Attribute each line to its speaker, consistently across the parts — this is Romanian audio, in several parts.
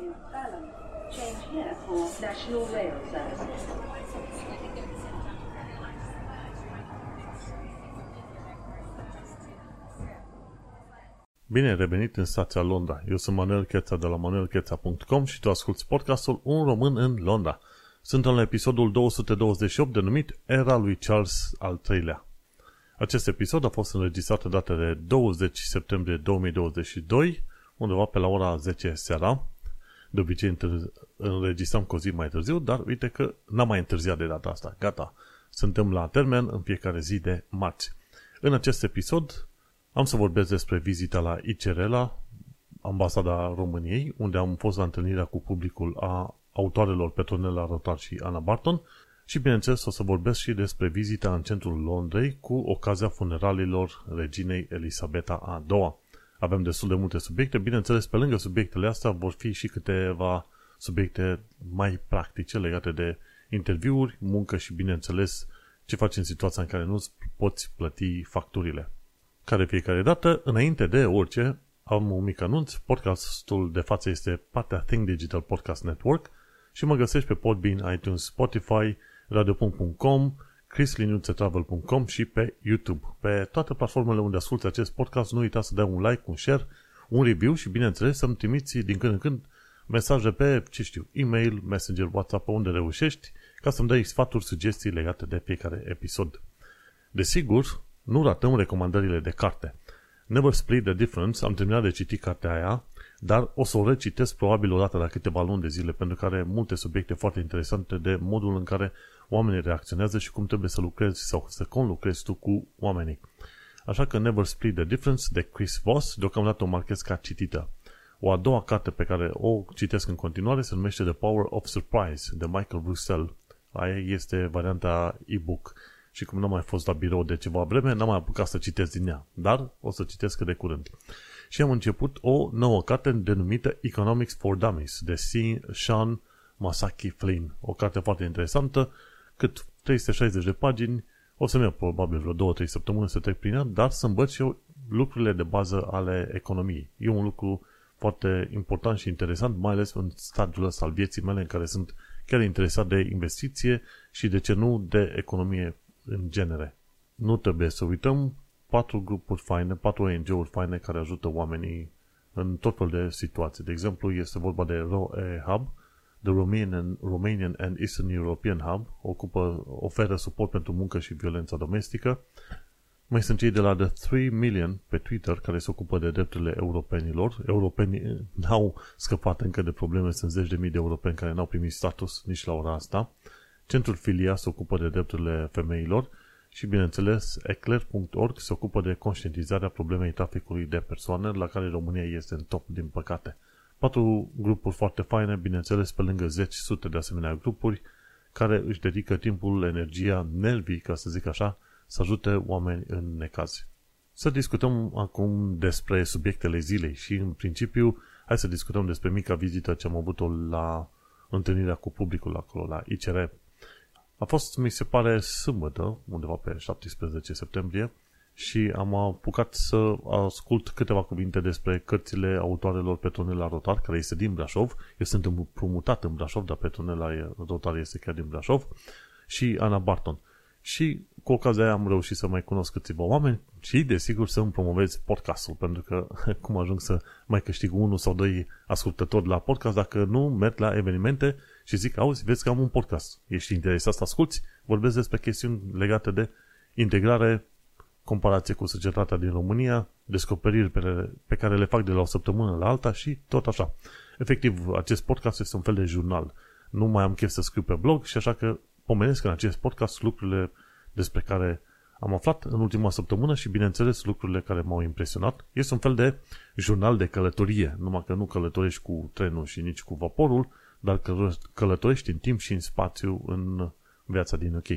Speaker 1: in Balham. Change here for National Rail Service.
Speaker 2: Bine ai revenit în stația Londra. Eu sunt Manuel Cheța de la manuelcheța.com și tu asculti podcastul Un român în Londra. Suntem la episodul 228 denumit Era lui Charles al III-lea. Acest episod a fost înregistrat în data de 20 septembrie 2022, undeva pe la ora 10 seara. De obicei înregistrăm cu o zi mai târziu, dar uite că n-am mai întârziat de data asta. Gata, suntem la termen în fiecare zi de marți. În acest episod am să vorbesc despre vizita la ICR, la ambasada României, unde am fost la întâlnirea cu publicul a autoarelor Petronella Rotar și Ana Barton și, bineînțeles, o să vorbesc și despre vizita în centrul Londrei cu ocazia funeralilor reginei Elisabeta a II. Avem destul de multe subiecte, bineînțeles, pe lângă subiectele astea vor fi și câteva subiecte mai practice legate de interviuri, muncă și, bineînțeles, ce faci în situația în care nu poți plăti facturile. Care fiecare dată, înainte de orice, am un mic anunț. Podcastul de față este partea Think Digital Podcast Network și mă găsești pe Podbean, iTunes, Spotify, radio.com, chrislinuțetravel.com și pe YouTube. Pe toate platformele unde asculti acest podcast, nu uita să dai un like, un share, un review și, bineînțeles, să-mi trimiți din când în când mesaje pe, ce știu, e-mail, messenger, WhatsApp, pe unde reușești, ca să-mi dai sfaturi, sugestii legate de fiecare episod. Desigur, nu ratăm recomandările de carte. Never Split the Difference, am terminat de citit cartea aia, dar o să o recitesc probabil o dată la câteva luni de zile, pentru că are multe subiecte foarte interesante de modul în care oamenii reacționează și cum trebuie să lucrezi sau să conlucrezi tu cu oamenii. Așa că Never Split the Difference de Chris Voss, deocamdată o marchez ca citită. O a doua carte pe care o citesc în continuare se numește The Power of Surprise de Michael Russell. Aia este varianta e-book și cum nu am mai fost la birou de ceva vreme, n-am mai apucat să citesc din ea, dar o să citesc de curând. Și am început o nouă carte denumită Economics for Dummies de Sean Masaki Flynn. O carte foarte interesantă, cât 360 de pagini, o să-mi iau probabil vreo 2-3 săptămâni să trec prin ea, dar să învăț și eu lucrurile de bază ale economiei. E un lucru foarte important și interesant, mai ales în stadiul ăsta al vieții mele în care sunt chiar interesat de investiție și de ce nu de economie în genere. Nu trebuie să uităm patru grupuri faine, patru ONG-uri faine care ajută oamenii în tot fel de situații. De exemplu, este vorba de ROE Hub, The Romanian, Romanian and Eastern European Hub, ocupă, oferă suport pentru muncă și violența domestică. Mai sunt cei de la The 3 Million pe Twitter care se ocupă de drepturile europenilor. Europenii n-au scăpat încă de probleme, sunt zeci de mii de europeni care n-au primit status nici la ora asta. Centrul Filia se ocupă de drepturile femeilor și, bineînțeles, ecler.org se ocupă de conștientizarea problemei traficului de persoane, la care România este în top, din păcate. Patru grupuri foarte faine, bineînțeles, pe lângă zeci sute de asemenea grupuri, care își dedică timpul, energia, nervii, ca să zic așa, să ajute oameni în necaz. Să discutăm acum despre subiectele zilei și, în principiu, hai să discutăm despre mica vizită ce am avut-o la întâlnirea cu publicul acolo, la ICR a fost, mi se pare, sâmbătă, undeva pe 17 septembrie, și am apucat să ascult câteva cuvinte despre cărțile autoarelor Petronela Rotar, care este din Brașov. Eu sunt împrumutat în Brașov, dar Petronela Rotar este chiar din Brașov, și Ana Barton. Și cu ocazia aia am reușit să mai cunosc câțiva oameni și, desigur, să îmi promovez podcastul, pentru că cum ajung să mai câștig unul sau doi ascultători la podcast dacă nu merg la evenimente și zic, auzi, vezi că am un podcast, ești interesat să asculti? Vorbesc despre chestiuni legate de integrare, comparație cu societatea din România, descoperiri pe, pe care le fac de la o săptămână la alta și tot așa. Efectiv, acest podcast este un fel de jurnal. Nu mai am chef să scriu pe blog și așa că pomenesc în acest podcast lucrurile despre care am aflat în ultima săptămână și, bineînțeles, lucrurile care m-au impresionat. Este un fel de jurnal de călătorie, numai că nu călătorești cu trenul și nici cu vaporul, dar călătorești în timp și în spațiu în viața din UK.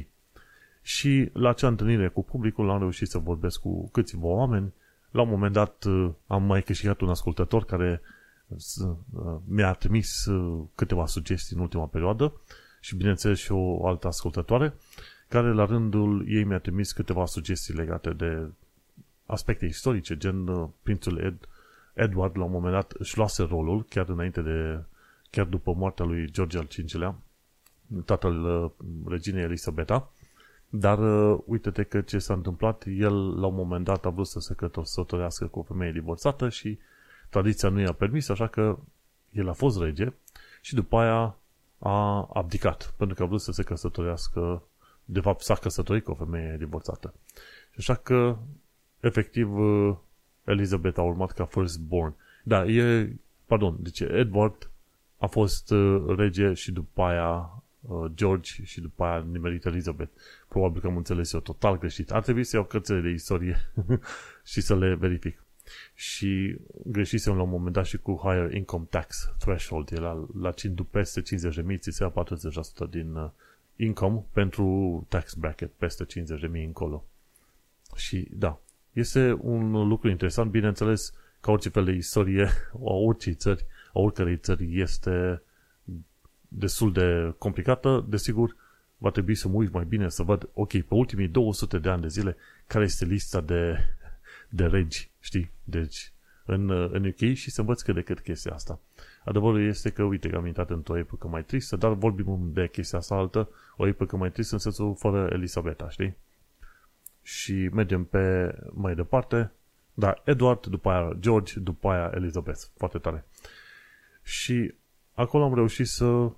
Speaker 2: Și la acea întâlnire cu publicul am reușit să vorbesc cu câțiva oameni. La un moment dat uh, am mai câștigat un ascultător care uh, mi-a trimis uh, câteva sugestii în ultima perioadă și bineînțeles și o altă ascultătoare care la rândul ei mi-a trimis câteva sugestii legate de aspecte istorice, gen prințul Ed, Edward la un moment dat își luase rolul chiar înainte de chiar după moartea lui George al V-lea, tatăl uh, reginei Elisabeta, dar uh, uite-te că ce s-a întâmplat, el la un moment dat a vrut să se căsătorească cu o femeie divorțată și tradiția nu i-a permis, așa că el a fost rege și după aia a abdicat, pentru că a vrut să se căsătorească, de fapt s-a căsătorit cu o femeie divorțată. Și așa că, efectiv, uh, Elizabeth a urmat ca firstborn. Da, e, pardon, deci Edward a fost uh, rege și după aia uh, George și după aia nimerit Elizabeth. Probabil că am înțeles eu total greșit. Ar trebui să iau cărțile de istorie și să le verific. Și greșisem la un moment dat și cu higher income tax threshold. Era la peste 50.000 ți se ia 40% din uh, income pentru tax bracket peste 50.000 încolo. Și da, este un lucru interesant, bineînțeles, ca orice fel de istorie a orice țări, a oricărei țări este destul de complicată, desigur, va trebui să mă uit mai bine să văd, ok, pe ultimii 200 de ani de zile, care este lista de, de regi, știi? Deci, în, în UK și să învăț cât de cât chestia asta. Adevărul este că, uite, că am intrat într-o epocă mai tristă, dar vorbim de chestia asta altă, o epocă mai tristă în sensul fără Elisabeta, știi? Și mergem pe mai departe, da, Edward, după aia George, după aia Elizabeth, foarte tare. Și acolo am reușit să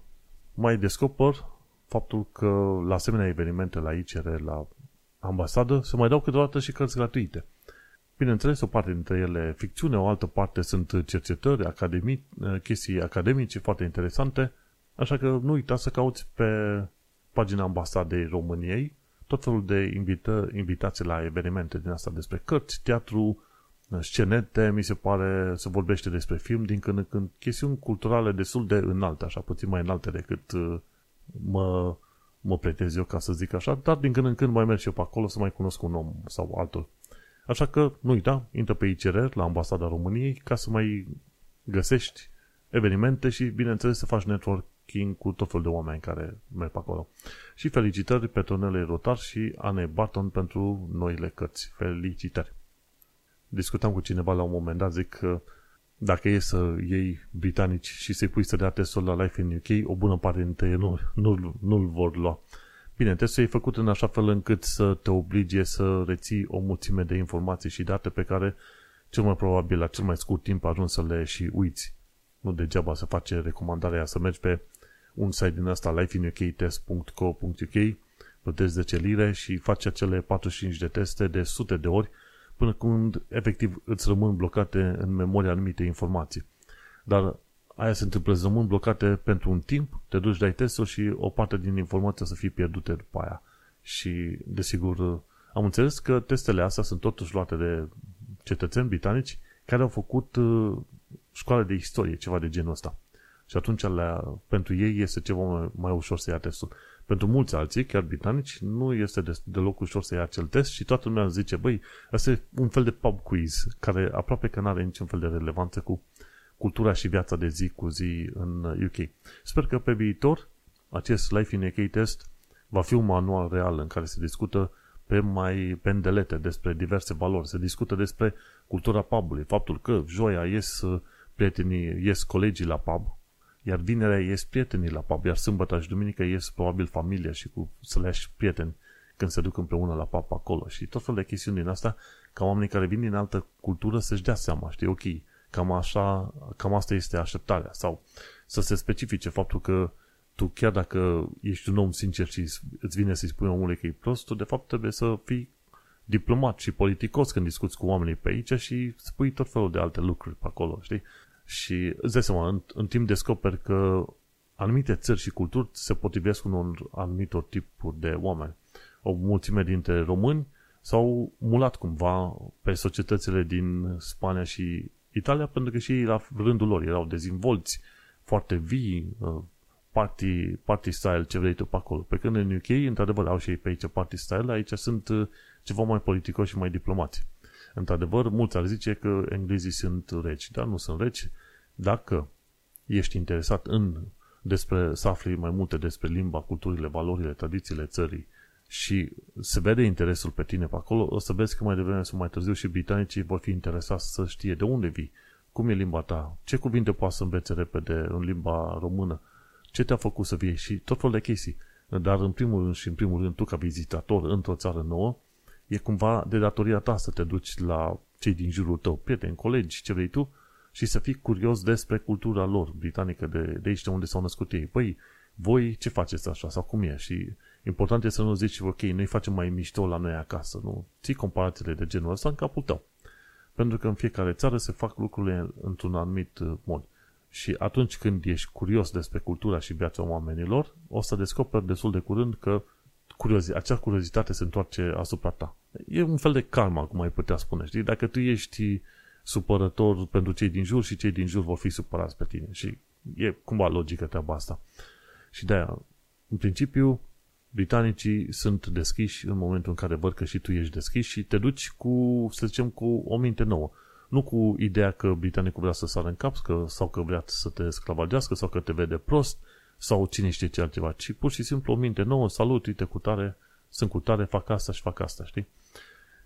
Speaker 2: mai descoper faptul că la asemenea evenimente la ICR, la ambasadă, se mai dau câteodată și cărți gratuite. Bineînțeles, o parte dintre ele ficțiune, o altă parte sunt cercetări, academii, chestii academice foarte interesante, așa că nu uita să cauți pe pagina ambasadei României tot felul de invită, invitații la evenimente din asta despre cărți, teatru, scenete, mi se pare, se vorbește despre film din când în când, chestiuni culturale destul de înalte, așa puțin mai înalte decât uh, mă, mă pretez eu, ca să zic așa, dar din când în când mai merg și eu pe acolo să mai cunosc un om sau altul. Așa că, nu uita, intră pe ICR la Ambasada României ca să mai găsești evenimente și, bineînțeles, să faci networking cu tot felul de oameni care merg pe acolo. Și felicitări pe Tonele Rotar și Anne Barton pentru noile cărți. Felicitări! Discutam cu cineva la un moment dat, zic că dacă e să iei britanici și să-i pui să dea testul la Life in UK, o bună parte dintre ei nu, nu, nu-l vor lua. Bine, testul e făcut în așa fel încât să te oblige să reții o mulțime de informații și date pe care cel mai probabil la cel mai scurt timp ajungi să le și uiți. Nu degeaba să face recomandarea să mergi pe un site din ăsta lifeinuktest.co.uk plătești 10 lire și faci acele 45 de teste de sute de ori până când efectiv îți rămân blocate în memoria anumite informații. Dar aia se întâmplă, îți rămân blocate pentru un timp, te duci, dai testul și o parte din informația să fie pierdute după aia. Și, desigur, am înțeles că testele astea sunt totuși luate de cetățeni britanici care au făcut uh, școală de istorie, ceva de genul ăsta. Și atunci la, pentru ei este ceva mai, mai ușor să ia testul. Pentru mulți alții, chiar britanici, nu este de, deloc ușor să ia acel test și toată lumea zice, băi, asta e un fel de pub quiz, care aproape că nu are niciun fel de relevanță cu cultura și viața de zi cu zi în UK. Sper că pe viitor acest Life in UK test va fi un manual real în care se discută pe mai pendelete despre diverse valori, se discută despre cultura pubului, faptul că joia ies prietenii, ies colegii la pub, iar vinerea ies prietenii la pub, iar sâmbătă și duminică ies probabil familia și cu săleași prieteni când se duc împreună la pub acolo și tot fel de chestiuni din asta ca oamenii care vin din altă cultură să-și dea seama, știi, ok, cam așa, cam asta este așteptarea sau să se specifice faptul că tu chiar dacă ești un om sincer și îți vine să-i spui omului că e prost, tu de fapt trebuie să fii diplomat și politicos când discuți cu oamenii pe aici și spui tot felul de alte lucruri pe acolo, știi? Și îți dai seama, în, în timp descoperi că anumite țări și culturi se potrivesc unor anumitor tipuri de oameni. O mulțime dintre români s-au mulat cumva pe societățile din Spania și Italia pentru că și ei la rândul lor erau dezvolți, foarte vii, uh, party, party style, ce vrei tu pe acolo. Pe când în UK, într-adevăr, au și ei pe aici party style, aici sunt uh, ceva mai politicoși și mai diplomați. Într-adevăr, mulți ar zice că englezii sunt reci, dar nu sunt reci. Dacă ești interesat în despre, să afli mai multe despre limba, culturile, valorile, tradițiile țării și se vede interesul pe tine pe acolo, o să vezi că mai devreme sau mai târziu și britanicii vor fi interesați să știe de unde vii, cum e limba ta, ce cuvinte poți să învețe repede în limba română, ce te-a făcut să vii și tot felul de chestii. Dar în primul rând și în primul rând tu ca vizitator într-o țară nouă, e cumva de datoria ta să te duci la cei din jurul tău, prieteni, colegi, ce vrei tu, și să fii curios despre cultura lor britanică, de, de aici de unde s-au născut ei. Păi, voi ce faceți așa sau cum e? Și important este să nu zici, ok, noi facem mai mișto la noi acasă, nu? Ții comparațiile de genul ăsta în capul tău. Pentru că în fiecare țară se fac lucrurile într-un anumit uh, mod. Și atunci când ești curios despre cultura și viața oamenilor, o să descoperi destul de curând că curiozi, acea curiozitate se întoarce asupra ta. E un fel de karma, cum ai putea spune, știi? Dacă tu ești supărător pentru cei din jur și cei din jur vor fi supărați pe tine. Și e cumva logică treaba asta. Și de-aia, în principiu, britanicii sunt deschiși în momentul în care văd că și tu ești deschis și te duci cu, să zicem, cu o minte nouă. Nu cu ideea că britanicul vrea să sară în cap că, sau că vrea să te sclavagească sau că te vede prost sau cine știe ce altceva, ci pur și simplu o minte nouă, salut, uite cu tare, sunt cu tare, fac asta și fac asta, știi?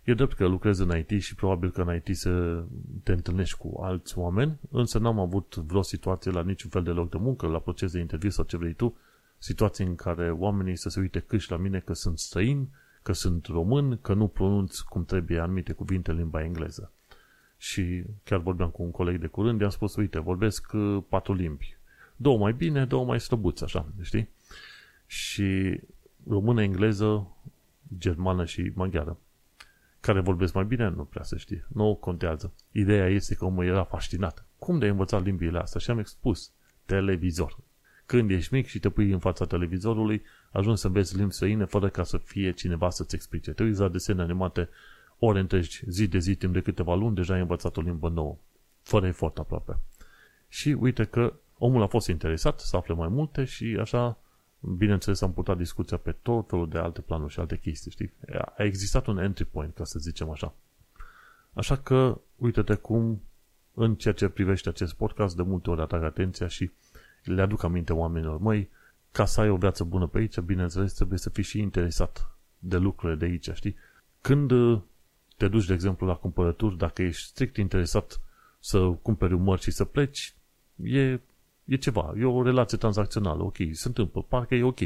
Speaker 2: E drept că lucrez în IT și probabil că în IT să te întâlnești cu alți oameni, însă n-am avut vreo situație la niciun fel de loc de muncă, la proces de interviu sau ce vrei tu, situații în care oamenii să se uite câși la mine că sunt străin, că sunt român, că nu pronunț cum trebuie anumite cuvinte în limba engleză. Și chiar vorbeam cu un coleg de curând, i-am spus, uite, vorbesc uh, patru limbi. Două mai bine, două mai slăbuți, așa, știi? Și română, engleză, germană și maghiară. Care vorbesc mai bine, nu prea se știe. Nu contează. Ideea este că omul era fascinat. Cum de ai învățat limbile astea? Și am expus. Televizor. Când ești mic și te pui în fața televizorului, ajungi să înveți limbi străine fără ca să fie cineva să-ți explice. Te uiți la desene animate ore întregi, zi de zi, timp de câteva luni, deja ai învățat o limbă nouă. Fără efort aproape. Și uite că omul a fost interesat să afle mai multe și așa, bineînțeles, am putut discuția pe tot felul de alte planuri și alte chestii, știi? A existat un entry point, ca să zicem așa. Așa că, uite-te cum, în ceea ce privește acest podcast, de multe ori atrag atenția și le aduc aminte oamenilor. Măi, ca să ai o viață bună pe aici, bineînțeles, trebuie să fii și interesat de lucrurile de aici, știi? Când uh, te duci, de exemplu, la cumpărături, dacă ești strict interesat să cumperi un măr și să pleci, e, e ceva, e o relație tranzacțională, ok, se întâmplă, parcă e ok.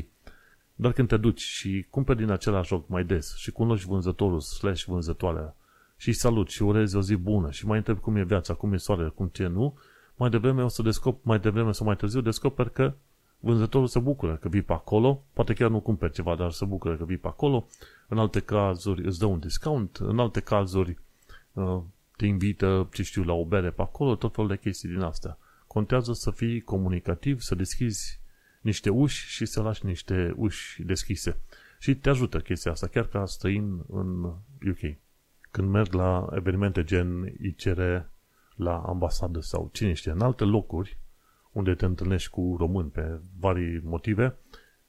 Speaker 2: Dar când te duci și cumperi din același loc mai des și cunoști vânzătorul slash vânzătoarea și salut și urezi o zi bună și mai întrebi cum e viața, cum e soarele, cum ce nu, mai devreme o să descop, mai devreme sau mai târziu descoper că vânzătorul se bucură că vii pe acolo, poate chiar nu cumperi ceva, dar se bucură că vii pe acolo, în alte cazuri îți dă un discount, în alte cazuri uh, te invită, ce știu, la o bere pe acolo, tot felul de chestii din astea. Contează să fii comunicativ, să deschizi niște uși și să lași niște uși deschise. Și te ajută chestia asta, chiar ca străin în UK. Când merg la evenimente gen ICR, la ambasadă sau cine știe, în alte locuri unde te întâlnești cu români pe vari motive,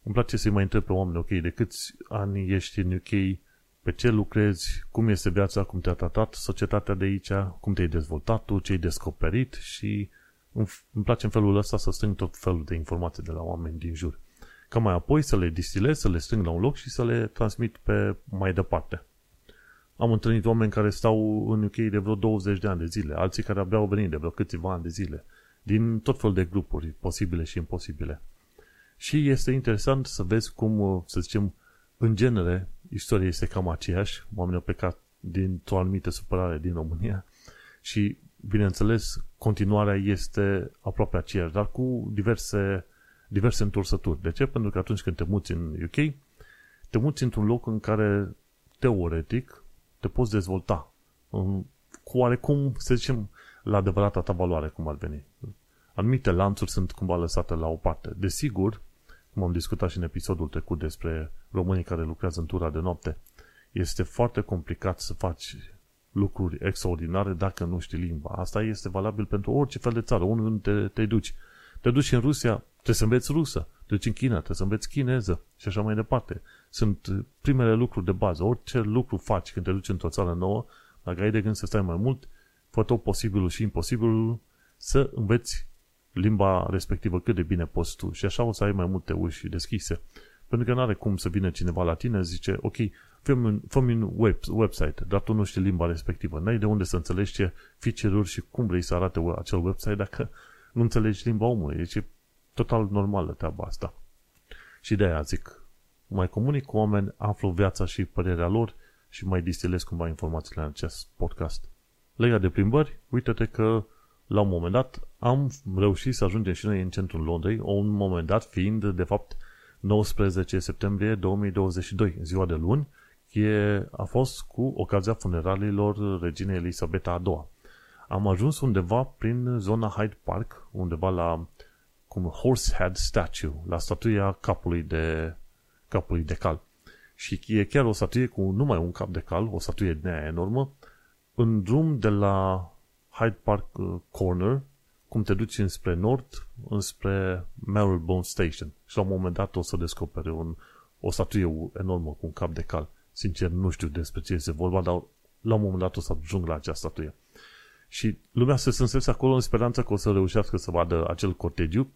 Speaker 2: îmi place să-i mai întreb pe oameni, ok, de câți ani ești în UK, pe ce lucrezi, cum este viața, cum te-a tratat societatea de aici, cum te-ai dezvoltat tu, ce ai descoperit și îmi place în felul ăsta să strâng tot felul de informații de la oameni din jur. Ca mai apoi să le distilez, să le strâng la un loc și să le transmit pe mai departe. Am întâlnit oameni care stau în UK de vreo 20 de ani de zile, alții care abia au venit de vreo câțiva ani de zile, din tot felul de grupuri posibile și imposibile. Și este interesant să vezi cum, să zicem, în genere, istoria este cam aceeași, oamenii au plecat dintr-o anumită supărare din România și, bineînțeles, continuarea este aproape aceeași, dar cu diverse, diverse întorsături. De ce? Pentru că atunci când te muți în UK, te muți într-un loc în care, teoretic, te poți dezvolta cu oarecum, să zicem, la adevărata ta valoare, cum ar veni. Anumite lanțuri sunt cumva lăsate la o parte. Desigur, cum am discutat și în episodul trecut despre românii care lucrează în tura de noapte, este foarte complicat să faci lucruri extraordinare dacă nu știi limba. Asta este valabil pentru orice fel de țară, unde te, te duci. Te duci în Rusia, trebuie să înveți rusă. Te duci în China, trebuie să înveți chineză și așa mai departe. Sunt primele lucruri de bază. Orice lucru faci când te duci într-o țară nouă, dacă ai de gând să stai mai mult, fă tot posibilul și imposibilul să înveți limba respectivă cât de bine poți tu și așa o să ai mai multe uși deschise. Pentru că nu are cum să vină cineva la tine, zice, ok, fă-mi un, fă un web, website, dar tu nu știi limba respectivă. N-ai de unde să înțelegi ce feature-uri și cum vrei să arate acel website dacă nu înțelegi limba omului. Deci e total normală treaba asta. Și de aia zic, mai comunic cu oameni, aflu viața și părerea lor și mai distilez cumva informațiile în acest podcast. Legat de plimbări, uite-te că la un moment dat am reușit să ajungem și noi în centrul Londrei, un moment dat fiind, de fapt, 19 septembrie 2022, ziua de luni, e, a fost cu ocazia funeraliilor reginei Elisabeta a II. Am ajuns undeva prin zona Hyde Park, undeva la cum Horsehead Statue, la statuia capului de, capului de cal. Și e chiar o statuie cu numai un cap de cal, o statuie din aia enormă, în drum de la Hyde Park uh, Corner, cum te duci înspre nord, înspre Marylebone Station. Și la un moment dat o să descoperi un, o statuie enormă cu un cap de cal. Sincer, nu știu despre ce este vorba, dar la un moment dat o să ajung la această statuie. Și lumea se strânsese acolo în speranța că o să reușească să vadă acel cortegiu,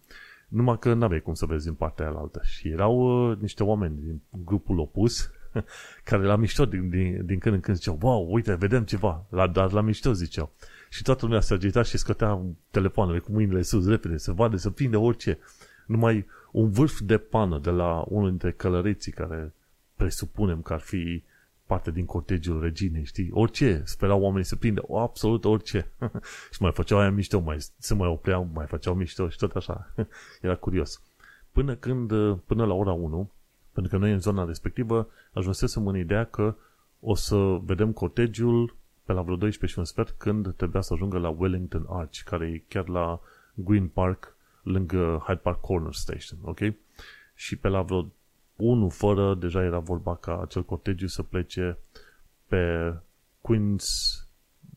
Speaker 2: numai că n-aveai cum să vezi în partea alaltă. Și erau uh, niște oameni din grupul opus, care la mișto din, din, din când în când ziceau, wow, uite, vedem ceva, la, dar la mișto ziceau. Și toată lumea se agita și scătea telefoanele cu mâinile sus, repede, să vadă, să prinde orice. Numai un vârf de pană de la unul dintre călăreții care presupunem că ar fi parte din cortegiul reginei, știi? Orice, sperau oamenii să prindă, o, absolut orice. și mai făceau aia mișto, mai, se mai opreau, mai făceau mișto și tot așa. Era curios. Până când, până la ora 1, pentru că noi în zona respectivă ajunsesem în ideea că o să vedem cortegiul pe la vreo 12 și un sfert când trebuia să ajungă la Wellington Arch, care e chiar la Green Park, lângă Hyde Park Corner Station, ok? Și pe la vreo 1 fără, deja era vorba ca acel cortegiu să plece pe Queens,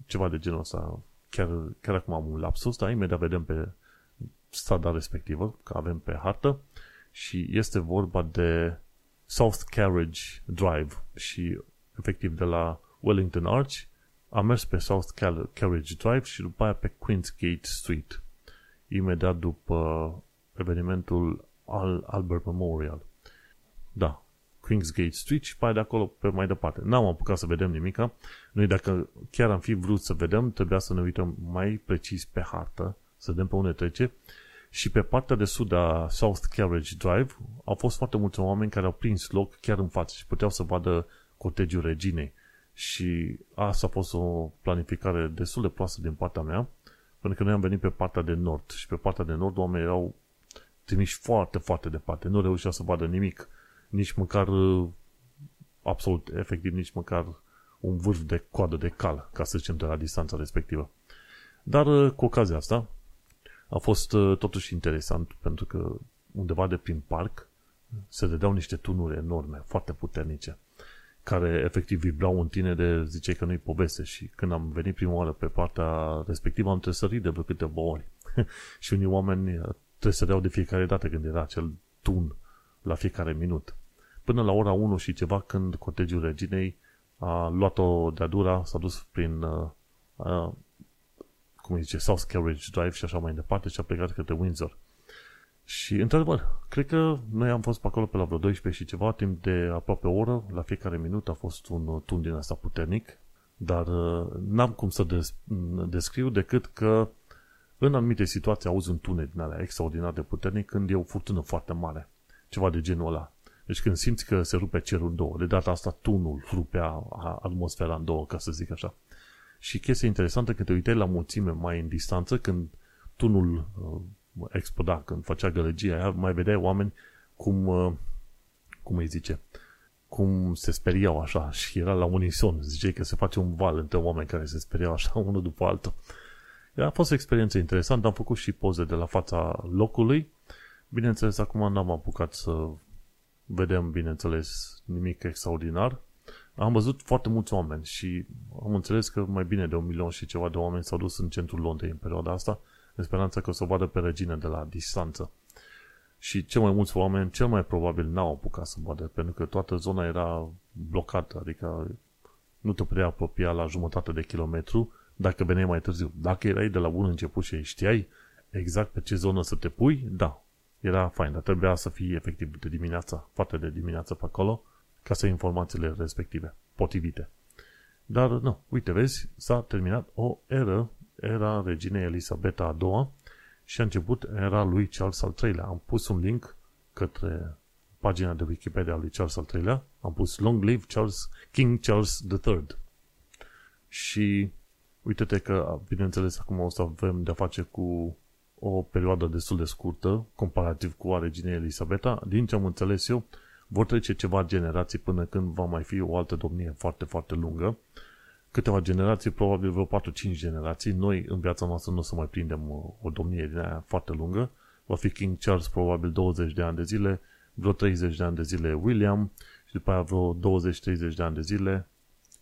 Speaker 2: ceva de genul ăsta. Chiar, chiar acum am un lapsus, dar imediat vedem pe strada respectivă, că avem pe hartă, și este vorba de South Carriage Drive și efectiv de la Wellington Arch am mers pe South Carriage Drive și după aia pe Queensgate Street, imediat după evenimentul al Albert Memorial. Da, Queensgate Street și pe de acolo pe mai departe. N-am apucat să vedem nimica. Noi dacă chiar am fi vrut să vedem, trebuia să ne uităm mai precis pe hartă, să vedem pe unde trece. Și pe partea de sud a South Carriage Drive au fost foarte mulți oameni care au prins loc chiar în față și puteau să vadă cortegiul reginei. Și asta a fost o planificare destul de proastă din partea mea, pentru că noi am venit pe partea de nord și pe partea de nord oamenii erau trimiși foarte, foarte departe. Nu reușeau să vadă nimic, nici măcar absolut, efectiv, nici măcar un vârf de coadă de cal, ca să zicem, de la distanța respectivă. Dar cu ocazia asta a fost totuși interesant, pentru că undeva de prin parc se dădeau niște tunuri enorme, foarte puternice care efectiv vibrau în tine de ziceai că nu-i poveste și când am venit prima oară pe partea respectivă am tresărit de vreo câteva ori și unii oameni tresăreau de fiecare dată când era acel tun la fiecare minut. Până la ora 1 și ceva când cortegiul reginei a luat-o de-a dura, s-a dus prin uh, uh, cum îi zice, South Carriage Drive și așa mai departe și a plecat către Windsor. Și, într-adevăr, cred că noi am fost pe acolo pe la vreo 12 și ceva, timp de aproape o oră, la fiecare minut a fost un tun din asta puternic, dar uh, n-am cum să des- descriu decât că în anumite situații auzi un tunet din alea extraordinar de puternic când e o furtună foarte mare. Ceva de genul ăla. Deci când simți că se rupe cerul în două, de data asta tunul rupea atmosfera în două, ca să zic așa. Și chestia interesantă, când te uitai la mulțime mai în distanță, când tunul uh, exploda, când făcea gălăgia aia, mai vedeai oameni cum, uh, cum îi zice, cum se speriau așa și era la unison. Ziceai că se face un val între oameni care se speriau așa unul după altul. A fost o experiență interesantă, am făcut și poze de la fața locului. Bineînțeles, acum n-am apucat să vedem, bineînțeles, nimic extraordinar. Am văzut foarte mulți oameni și am înțeles că mai bine de un milion și ceva de oameni s-au dus în centrul Londrei în perioada asta în speranța că o să o vadă pe regină de la distanță. Și cel mai mulți oameni, cel mai probabil, n-au apucat să vadă, pentru că toată zona era blocată, adică nu te puteai apropia la jumătate de kilometru dacă veneai mai târziu. Dacă erai de la bun început și știai exact pe ce zonă să te pui, da, Era fain, dar trebuia să fie efectiv de dimineața, foarte de dimineață pe acolo, ca să ai informațiile respective, potrivite. Dar nu, uite, vezi, s-a terminat o eră, era reginei Elisabeta a II și a început era lui Charles al III-lea. Am pus un link către pagina de Wikipedia a lui Charles al III-lea, am pus Long Live Charles, King Charles III. Și uite-te că, bineînțeles, acum o să avem de-a face cu o perioadă destul de scurtă, comparativ cu a reginei Elisabeta. Din ce am înțeles eu, vor trece ceva generații până când va mai fi o altă domnie foarte, foarte lungă. Câteva generații, probabil vreo 4-5 generații. Noi, în viața noastră, nu o să mai prindem o, o domnie din aia foarte lungă. Va fi King Charles probabil 20 de ani de zile, vreo 30 de ani de zile William și după aia vreo 20-30 de ani de zile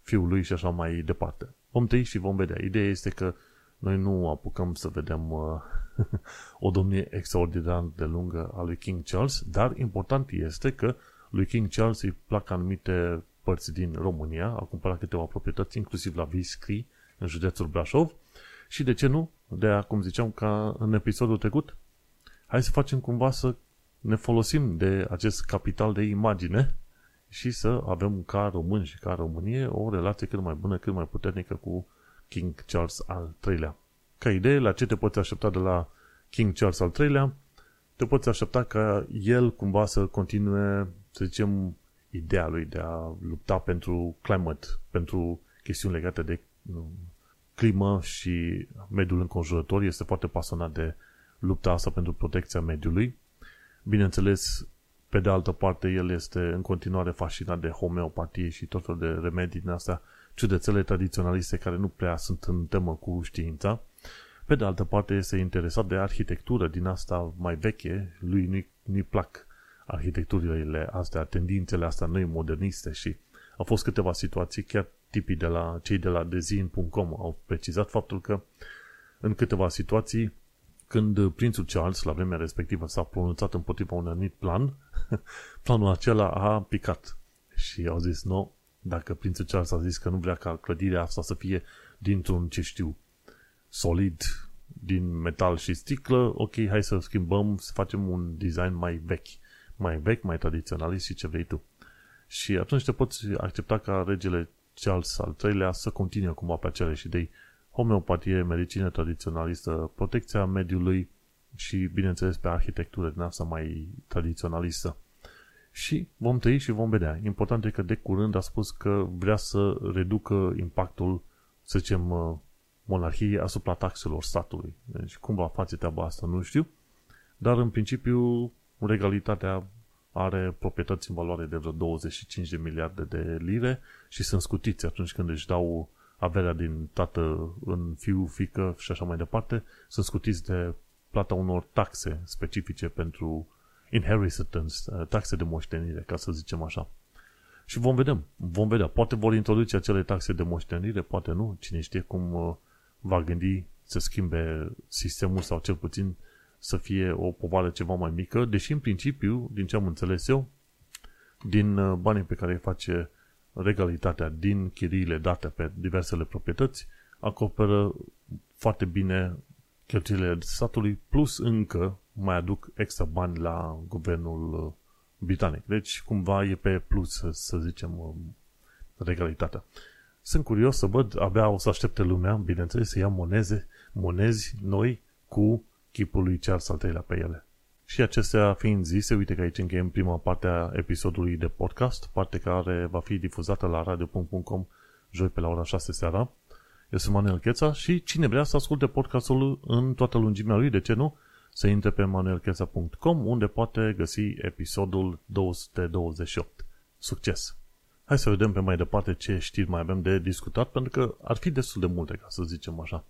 Speaker 2: fiul lui și așa mai departe. Vom trăi și vom vedea. Ideea este că noi nu apucăm să vedem uh, o domnie extraordinar de lungă a lui King Charles, dar important este că lui King Charles îi plac anumite părți din România, a cumpărat câteva proprietăți, inclusiv la Viscri, în județul Brașov, și de ce nu, de a, cum ziceam, ca în episodul trecut, hai să facem cumva să ne folosim de acest capital de imagine și să avem ca români și ca Românie o relație cât mai bună, cât mai puternică cu King Charles al III-lea. Ca idee, la ce te poți aștepta de la King Charles al III-lea? Te poți aștepta ca el cumva să continue, să zicem, ideea lui de a lupta pentru climate, pentru chestiuni legate de climă și mediul înconjurător. Este foarte pasionat de lupta asta pentru protecția mediului. Bineînțeles, pe de altă parte, el este în continuare fascinat de homeopatie și tot felul de remedii din astea ciudățele tradiționaliste care nu prea sunt în temă cu știința. Pe de altă parte, este interesat de arhitectură din asta mai veche, lui nu-i, nu plac arhitecturile astea, tendințele astea noi moderniste și au fost câteva situații, chiar tipii de la cei de la dezin.com au precizat faptul că în câteva situații când prințul Charles, la vremea respectivă, s-a pronunțat împotriva unui anumit plan, planul acela a picat. Și au zis, nu, dacă prințul Charles a zis că nu vrea ca clădirea asta să fie dintr-un, ce știu, solid, din metal și sticlă, ok, hai să schimbăm, să facem un design mai vechi, mai vechi, mai tradiționalist și ce vrei tu. Și atunci te poți accepta ca regele Charles al III-lea să continue cumva pe aceleași idei homeopatie, medicină tradiționalistă, protecția mediului și, bineînțeles, pe arhitectură din asta mai tradiționalistă. Și vom trăi și vom vedea. Important e că de curând a spus că vrea să reducă impactul, să zicem, uh, monarhiei asupra taxelor statului. Deci cum va face treaba asta nu știu, dar în principiu regalitatea are proprietăți în valoare de vreo 25 de miliarde de lire și sunt scutiți atunci când își dau averea din tată în fiu, fică și așa mai departe, sunt scutiți de plata unor taxe specifice pentru inheritance, uh, taxe de moștenire, ca să zicem așa. Și vom vedea, vom vedea. Poate vor introduce acele taxe de moștenire, poate nu. Cine știe cum uh, va gândi să schimbe sistemul sau cel puțin să fie o povară ceva mai mică, deși în principiu, din ce am înțeles eu, din uh, banii pe care îi face regalitatea din chiriile date pe diversele proprietăți acoperă foarte bine cheltuielile statului, plus încă mai aduc extra bani la guvernul uh, britanic. Deci, cumva e pe plus, să zicem, uh, regalitatea. Sunt curios să văd, abia o să aștepte lumea, bineînțeles, să ia moneze, monezi noi cu chipul lui Charles al treilea pe ele. Și acestea fiind zise, uite că aici încheiem prima parte a episodului de podcast, parte care va fi difuzată la radio.com joi pe la ora 6 seara. Eu sunt Manuel Cheța și cine vrea să asculte podcastul în toată lungimea lui, de ce nu? Să intre pe manuelcheța.com unde poate găsi episodul 228. Succes! Hai să vedem pe mai departe ce știri mai avem de discutat, pentru că ar fi destul de multe, ca să zicem așa.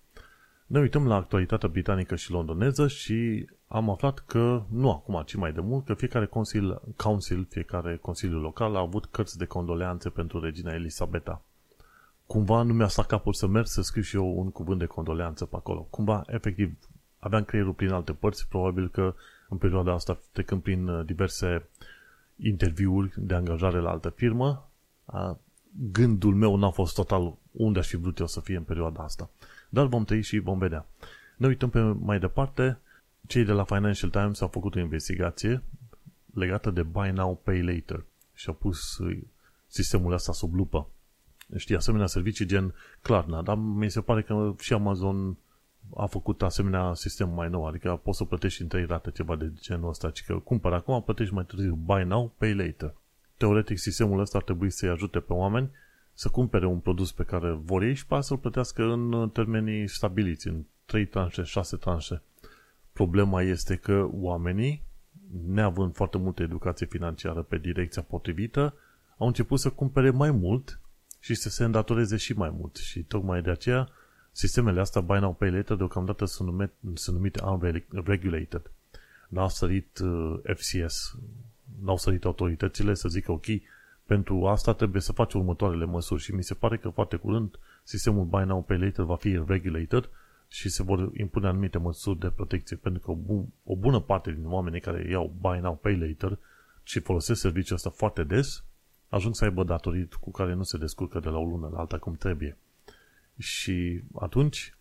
Speaker 2: Ne uităm la actualitatea britanică și londoneză și am aflat că, nu acum, ci mai de mult, că fiecare consil, council, fiecare consiliu local a avut cărți de condoleanțe pentru regina Elisabeta. Cumva nu mi-a stat capul să merg să scriu și eu un cuvânt de condoleanță pe acolo. Cumva, efectiv, aveam creierul prin alte părți, probabil că în perioada asta, trecând prin uh, diverse interviuri de angajare la altă firmă, gândul meu n-a fost total unde aș fi vrut eu să fie în perioada asta. Dar vom trăi și vom vedea. Ne uităm pe mai departe. cei de la Financial Times au făcut o investigație legată de Buy Now, Pay Later și au pus uh, sistemul ăsta sub lupă. Știi, asemenea servicii gen Klarna, dar mi se pare că și Amazon a făcut asemenea sistem mai nou, adică poți să plătești în trei rate ceva de genul ăsta, ci că cumpăr acum, plătești mai târziu, buy now, pay later. Teoretic, sistemul ăsta ar trebui să-i ajute pe oameni să cumpere un produs pe care vor ei și pe să-l plătească în termenii stabiliți, în 3 tranșe, 6 tranșe. Problema este că oamenii, neavând foarte multă educație financiară pe direcția potrivită, au început să cumpere mai mult și să se îndatoreze și mai mult. Și tocmai de aceea Sistemele astea, Buy Now Pay Later, deocamdată sunt numite, sunt numite unregulated. N-au sărit uh, FCS, n-au sărit autoritățile să zică, ok, pentru asta trebuie să faci următoarele măsuri și mi se pare că foarte curând sistemul Buy Now Pay Later va fi regulated și se vor impune anumite măsuri de protecție, pentru că o, bun, o bună parte din oamenii care iau Buy Now Pay Later și folosesc serviciul ăsta foarte des, ajung să aibă datorii cu care nu se descurcă de la o lună la alta cum trebuie. Și atunci,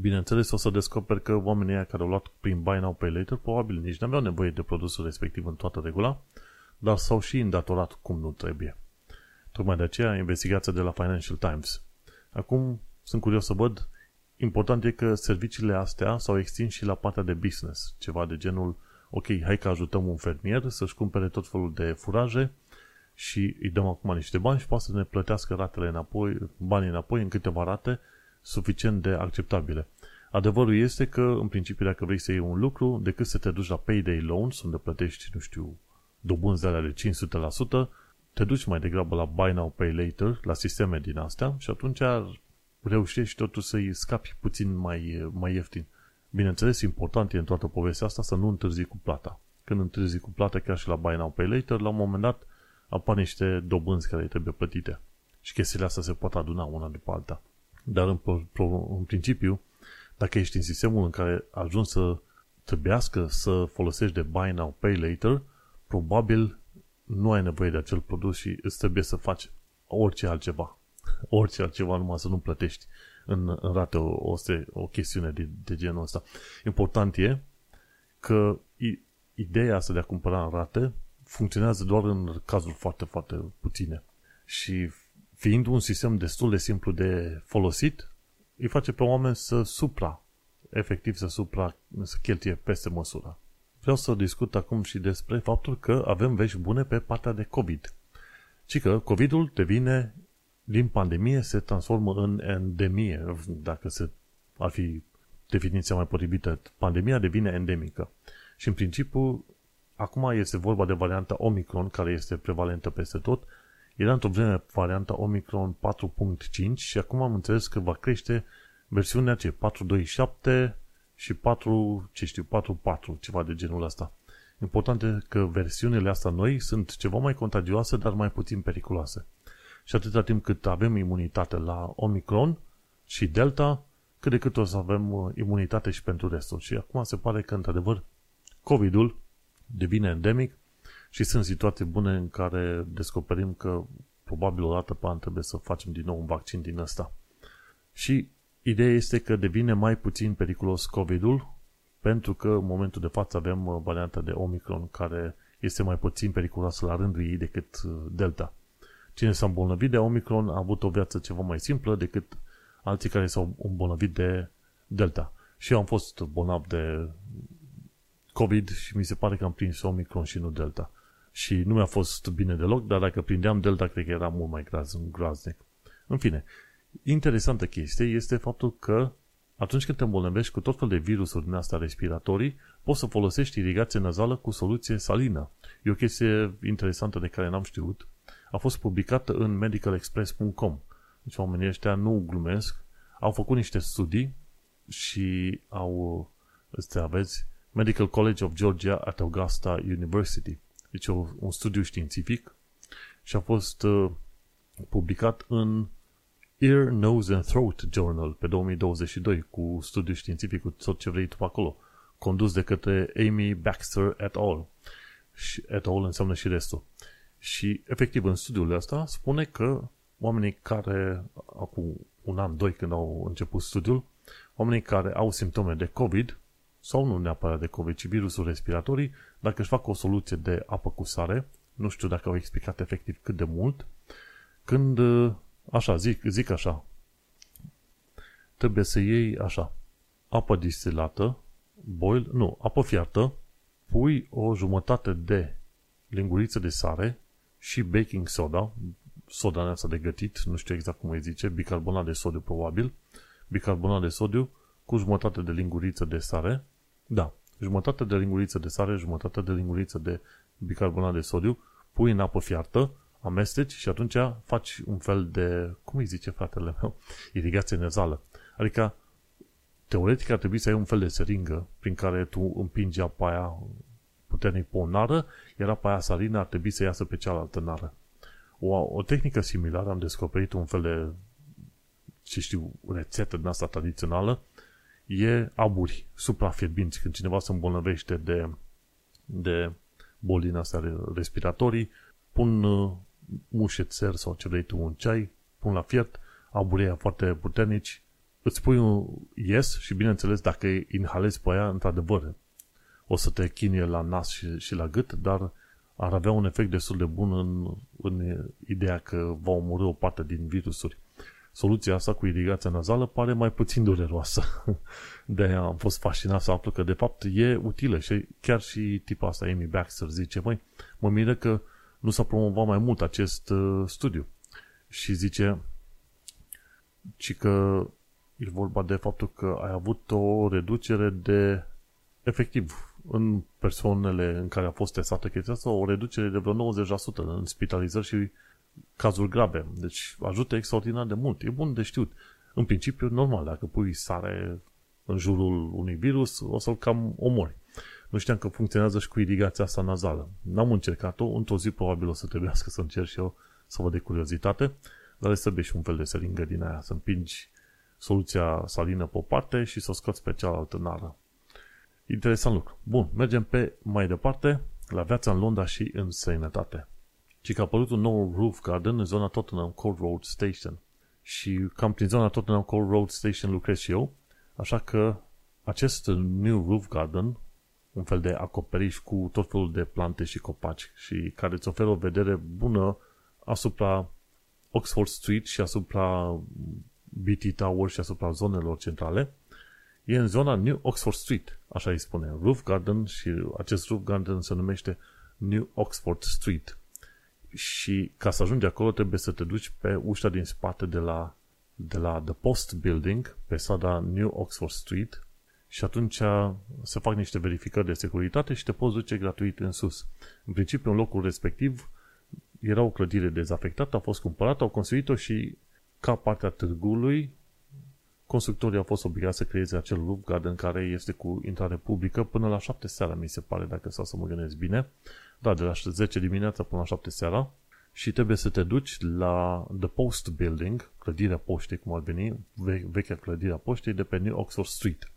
Speaker 2: bineînțeles, o să descoperi că oamenii aia care au luat prin Buy Now Pay Later probabil nici nu aveau nevoie de produsul respectiv în toată regula, dar s-au și îndatorat cum nu trebuie. Tocmai de aceea, investigația de la Financial Times. Acum, sunt curios să văd, important e că serviciile astea s-au extins și la partea de business, ceva de genul, ok, hai că ajutăm un fermier să-și cumpere tot felul de furaje și îi dăm acum niște bani și poate să ne plătească ratele înapoi, banii înapoi în câteva rate suficient de acceptabile. Adevărul este că, în principiu, dacă vrei să iei un lucru, decât să te duci la payday loans, unde plătești, nu știu, dobânzi de alea de 500%, te duci mai degrabă la buy now, pay later, la sisteme din astea și atunci reușești totuși să-i scapi puțin mai, mai ieftin. Bineînțeles, important e în toată povestea asta să nu întârzi cu plata. Când întârzi cu plata chiar și la buy now, pay later, la un moment dat apar niște dobânzi care trebuie plătite. Și chestiile astea se pot aduna una după alta. Dar în, în principiu, dacă ești în sistemul în care ajungi să trebuiască să folosești de buy now, pay later, probabil nu ai nevoie de acel produs și îți trebuie să faci orice altceva. Orice altceva, numai să nu plătești în, în rate o, o, o chestiune de, de genul ăsta. Important e că ideea asta de a cumpăra în rate funcționează doar în cazuri foarte, foarte puține. Și fiind un sistem destul de simplu de folosit, îi face pe oameni să supra, efectiv să supra, să cheltuie peste măsură. Vreau să discut acum și despre faptul că avem vești bune pe partea de COVID. Ci că COVID-ul devine, din pandemie, se transformă în endemie, dacă se ar fi definiția mai potrivită. Pandemia devine endemică. Și în principiu Acum este vorba de varianta Omicron, care este prevalentă peste tot. Era într-o vreme varianta Omicron 4.5 și acum am înțeles că va crește versiunea ce 4.2.7 și 4, ce știu, 4.4, ceva de genul ăsta. Important e că versiunile astea noi sunt ceva mai contagioase, dar mai puțin periculoase. Și atâta timp cât avem imunitate la Omicron și Delta, cât de cât o să avem uh, imunitate și pentru restul. Și acum se pare că, într-adevăr, COVID-ul devine endemic și sunt situații bune în care descoperim că probabil o dată pe an trebuie să facem din nou un vaccin din ăsta. Și ideea este că devine mai puțin periculos COVID-ul pentru că în momentul de față avem uh, varianta de Omicron care este mai puțin periculoasă la rândul ei decât uh, Delta. Cine s-a îmbolnăvit de Omicron a avut o viață ceva mai simplă decât alții care s-au îmbolnăvit de Delta. Și eu am fost bolnav de COVID și mi se pare că am prins Omicron și nu Delta. Și nu mi-a fost bine deloc, dar dacă prindeam Delta, cred că era mult mai graz, graznic. În fine, interesantă chestie este faptul că atunci când te îmbolnăvești cu tot fel de virusuri din asta respiratorii, poți să folosești irigație nazală cu soluție salină. E o chestie interesantă de care n-am știut. A fost publicată în medicalexpress.com. Deci oamenii ăștia nu glumesc. Au făcut niște studii și au, ăstea aveți, Medical College of Georgia at Augusta University. Deci un studiu științific și a fost uh, publicat în Ear, Nose and Throat Journal pe 2022 cu studiu științific cu tot ce vrei tu acolo, condus de către Amy Baxter et al. Și et al înseamnă și restul. Și efectiv în studiul ăsta spune că oamenii care acum un an, doi când au început studiul, oamenii care au simptome de COVID sau nu neapărat de COVID, ci virusuri respiratorii, dacă își fac o soluție de apă cu sare, nu știu dacă au explicat efectiv cât de mult, când, așa, zic, zic așa, trebuie să iei așa, apă distilată, boil, nu, apă fiartă, pui o jumătate de linguriță de sare și baking soda, soda asta de gătit, nu știu exact cum îi zice, bicarbonat de sodiu probabil, bicarbonat de sodiu cu jumătate de linguriță de sare, da, jumătate de linguriță de sare, jumătate de linguriță de bicarbonat de sodiu, pui în apă fiartă, amesteci și atunci faci un fel de, cum îi zice fratele meu, irigație nezală. Adică, teoretic ar trebui să ai un fel de seringă prin care tu împingi apa aia puternic pe o nară, iar apa aia salină ar trebui să iasă pe cealaltă nară. O, o tehnică similară am descoperit un fel de, ce știu, rețetă din asta tradițională, e aburi suprafierbinți. Când cineva se îmbolnăvește de, de boli din astea respiratorii, pun uh, mușețer sau ce vrei tu, un ceai, pun la fiert, aburii foarte puternici, îți pui un yes și bineînțeles dacă inhalezi pe aia, într-adevăr, o să te chinie la nas și, și la gât, dar ar avea un efect destul de bun în, în ideea că va omorâ o parte din virusuri. Soluția asta cu irigația nazală pare mai puțin dureroasă. De aia am fost fascinat să aflu că de fapt e utilă și chiar și tipa asta, Amy Baxter, zice, măi, mă miră că nu s-a promovat mai mult acest uh, studiu. Și zice, ci că e vorba de faptul că ai avut o reducere de efectiv în persoanele în care a fost testată chestia asta, o reducere de vreo 90% în spitalizări și cazuri grave. Deci ajută extraordinar de mult. E bun de știut. În principiu, normal, dacă pui sare în jurul unui virus, o să-l cam omori. Nu știam că funcționează și cu irigația asta nazală. N-am încercat-o, într-o zi probabil o să trebuiască să încerc și eu să văd de curiozitate, dar trebuie și un fel de seringă din aia, să împingi soluția salină pe o parte și să o scoți pe cealaltă nară. Interesant lucru. Bun, mergem pe mai departe la viața în Londra și în sănătate. Și că a apărut un nou roof garden în zona Tottenham Court Road Station. Și cam prin zona Tottenham Court Road Station lucrez și eu, așa că acest new roof garden, un fel de acoperiș cu tot felul de plante și copaci și care îți oferă o vedere bună asupra Oxford Street și asupra BT Tower și asupra zonelor centrale, e în zona New Oxford Street, așa îi spune, Roof Garden și acest Roof Garden se numește New Oxford Street. Și ca să ajungi acolo trebuie să te duci pe ușa din spate de la, de la The Post Building, pe strada New Oxford Street, și atunci se fac niște verificări de securitate și te poți duce gratuit în sus. În principiu, în locul respectiv era o clădire dezafectată, a fost cumpărată, au construit-o și ca partea târgului constructorii au fost obligați să creeze acel roof garden care este cu intrare publică până la 7 seara, mi se pare, dacă sau să mă gândesc bine. Da, de la 10 dimineața până la 7 seara și trebuie să te duci la The Post Building, clădirea poștei, cum ar veni, ve- vechea clădirea poștei de pe New Oxford Street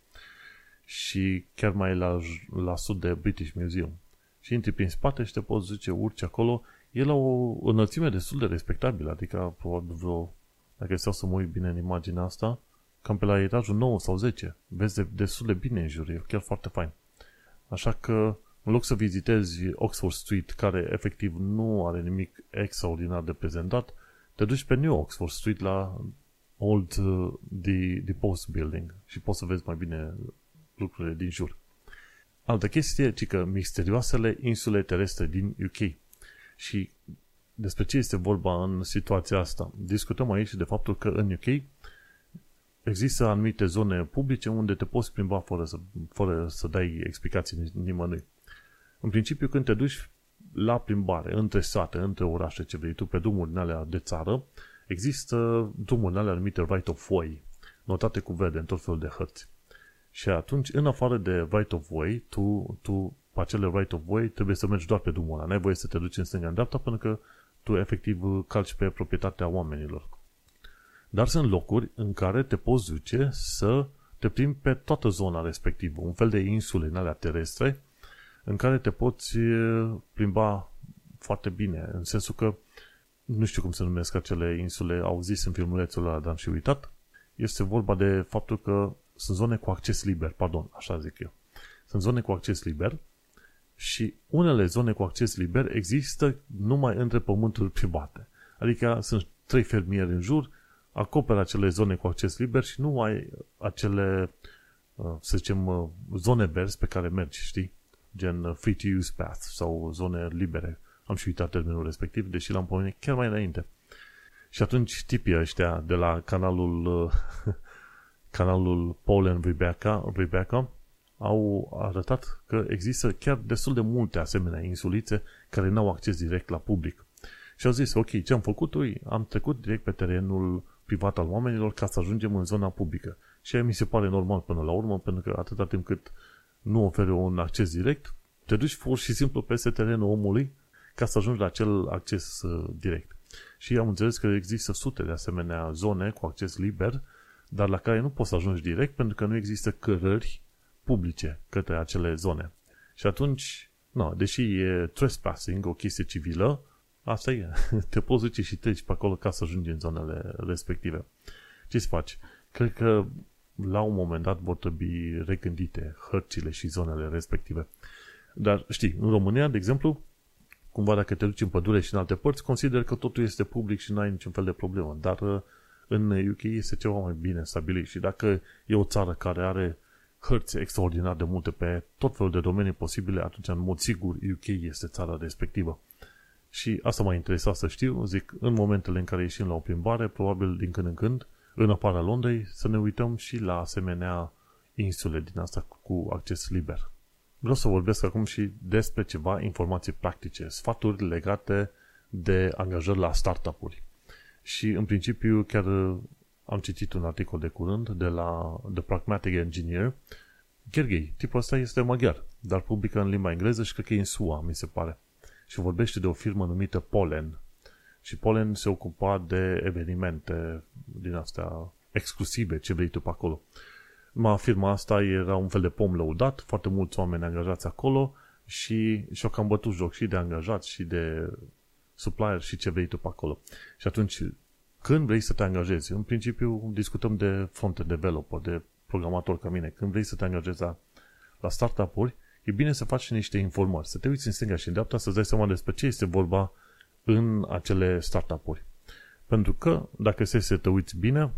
Speaker 2: și chiar mai la, la sud de British Museum. Și intri prin spate și te poți duce, urci acolo. E la o înălțime destul de respectabilă, adică probabil vreo, dacă stau să mă uit bine în imaginea asta, cam pe la etajul 9 sau 10. Vezi de, destul de bine în jur, e chiar foarte fain. Așa că, în loc să vizitezi Oxford Street, care efectiv nu are nimic extraordinar de prezentat, te duci pe New Oxford Street la Old uh, the, the Post Building și poți să vezi mai bine lucrurile din jur. Altă chestie, ci că misterioasele insule terestre din UK. Și despre ce este vorba în situația asta? Discutăm aici de faptul că în UK există anumite zone publice unde te poți plimba fără să, fără să dai explicații nimănui. În principiu, când te duci la plimbare, între sate, între orașe, ce vrei tu, pe drumuri alea de țară, există drumuri alea anumite right of way, notate cu verde în tot felul de hărți. Și atunci, în afară de right of way, tu, tu pe acele right of way trebuie să mergi doar pe drumul ăla. N-ai voie să te duci în stânga în dreapta pentru că tu efectiv calci pe proprietatea oamenilor. Dar sunt locuri în care te poți duce să te plimbi pe toată zona respectivă, un fel de insule în alea terestre, în care te poți plimba foarte bine, în sensul că nu știu cum se numesc acele insule, au zis în filmulețul ăla, dar am și uitat, este vorba de faptul că sunt zone cu acces liber, pardon, așa zic eu. Sunt zone cu acces liber și unele zone cu acces liber există numai între pământuri private. Adică sunt trei fermieri în jur, acoperă acele zone cu acces liber și nu ai acele, uh, să zicem, uh, zone verzi pe care mergi, știi? Gen uh, free to use path sau zone libere. Am și uitat termenul respectiv, deși l-am pomenit chiar mai înainte. Și atunci tipii ăștia de la canalul canalul Paul and Rebecca, Rebecca au arătat că există chiar destul de multe asemenea insulițe care nu au acces direct la public. Și au zis, ok, ce am făcut? Ui, am trecut direct pe terenul privat al oamenilor ca să ajungem în zona publică. Și aia mi se pare normal până la urmă, pentru că atâta timp cât nu oferi un acces direct, te duci pur și simplu peste terenul omului ca să ajungi la acel acces uh, direct. Și am înțeles că există sute de asemenea zone cu acces liber, dar la care nu poți să ajungi direct pentru că nu există cărări publice către acele zone. Și atunci, no, deși e trespassing, o chestie civilă, asta e. Te poți duce și treci pe acolo ca să ajungi în zonele respective. Ce să faci? Cred că la un moment dat vor trebui regândite hărțile și zonele respective. Dar știi, în România, de exemplu, cumva dacă te duci în pădure și în alte părți, consider că totul este public și nu ai niciun fel de problemă. Dar uh, în UK este ceva mai bine stabilit și dacă e o țară care are hărți extraordinar de multe pe tot felul de domenii posibile, atunci în mod sigur UK este țara respectivă. Și asta m-a interesat să știu, zic, în momentele în care ieșim la o plimbare, probabil din când în când, în afara Londrei, să ne uităm și la asemenea insule din asta cu acces liber. Vreau să vorbesc acum și despre ceva informații practice, sfaturi legate de angajări la startup-uri. Și în principiu chiar am citit un articol de curând de la The Pragmatic Engineer. Gherghei, tipul ăsta este maghiar, dar publică în limba engleză și cred că e în SUA, mi se pare. Și vorbește de o firmă numită Pollen. Și Pollen se ocupa de evenimente din astea exclusive, ce vrei tu pe acolo. Ma firma asta era un fel de pom lăudat, foarte mulți oameni angajați acolo și și-au cam bătut joc și de angajați și de supplier și ce vrei tu pe acolo. Și atunci când vrei să te angajezi, în principiu discutăm de front developer, de programator ca mine, când vrei să te angajezi la, la startup-uri, e bine să faci niște informări, să te uiți în stânga și în dreapta, să-ți dai seama despre ce este vorba în acele startup-uri. Pentru că, dacă se să te uiți bine,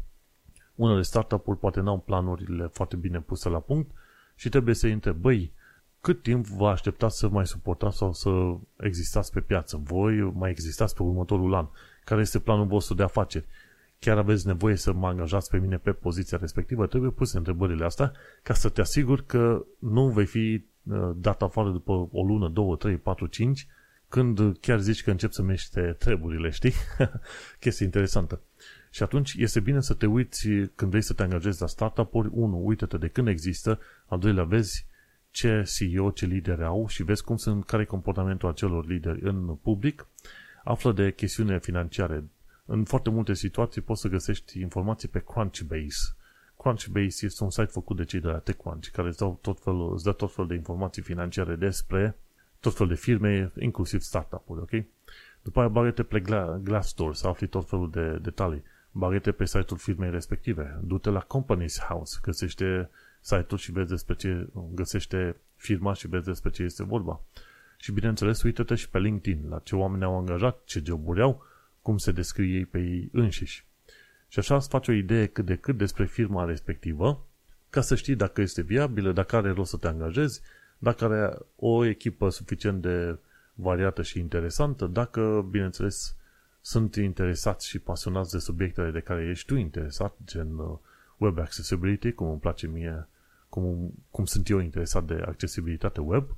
Speaker 2: unele startup-uri poate n-au planurile foarte bine puse la punct și trebuie să-i întrebi, băi, cât timp vă așteptați să mai suportați sau să existați pe piață? Voi mai existați pe următorul an? care este planul vostru de afaceri. Chiar aveți nevoie să mă angajați pe mine pe poziția respectivă? Trebuie puse întrebările astea ca să te asiguri că nu vei fi uh, dat afară după o lună, două, trei, patru, cinci, când chiar zici că încep să mește treburile, știi? Chestie interesantă. Și atunci este bine să te uiți când vrei să te angajezi la startup-uri, unu, uită-te de când există, al doilea, vezi ce CEO, ce lideri au și vezi cum sunt, care e comportamentul acelor lideri în public află de chestiune financiare. În foarte multe situații poți să găsești informații pe Crunchbase. Crunchbase este un site făcut de cei de la TechCrunch, care îți, dau tot felul, îți dă tot felul de informații financiare despre tot felul de firme, inclusiv startup-uri, ok? După aia bagă pe Glassdoor să afli tot felul de detalii. bagă pe site-ul firmei respective. Du-te la Companies House, găsește site-ul și vezi despre ce găsește firma și vezi despre ce este vorba. Și bineînțeles, uită-te și pe LinkedIn, la ce oameni au angajat, ce joburi au, cum se descrie ei pe ei înșiși. Și așa îți faci o idee cât de cât despre firma respectivă, ca să știi dacă este viabilă, dacă are rost să te angajezi, dacă are o echipă suficient de variată și interesantă, dacă, bineînțeles, sunt interesați și pasionați de subiectele de care ești tu interesat, gen uh, web accessibility, cum îmi place mie, cum, cum sunt eu interesat de accesibilitate web.